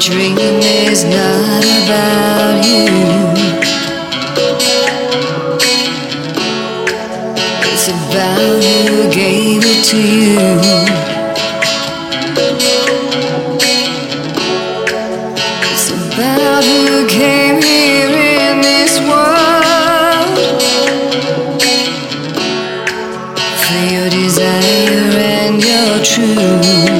dream is not about you. It's about who gave it to you. It's about who came here in this world for your desire and your truth.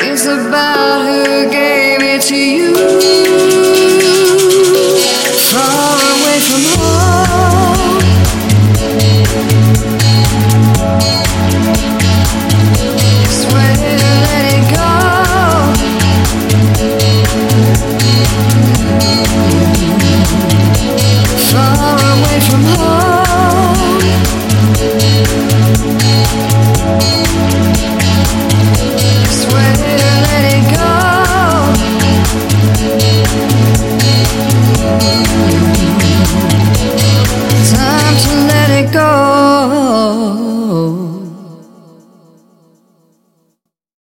It's about who gave it to you. Far away from home.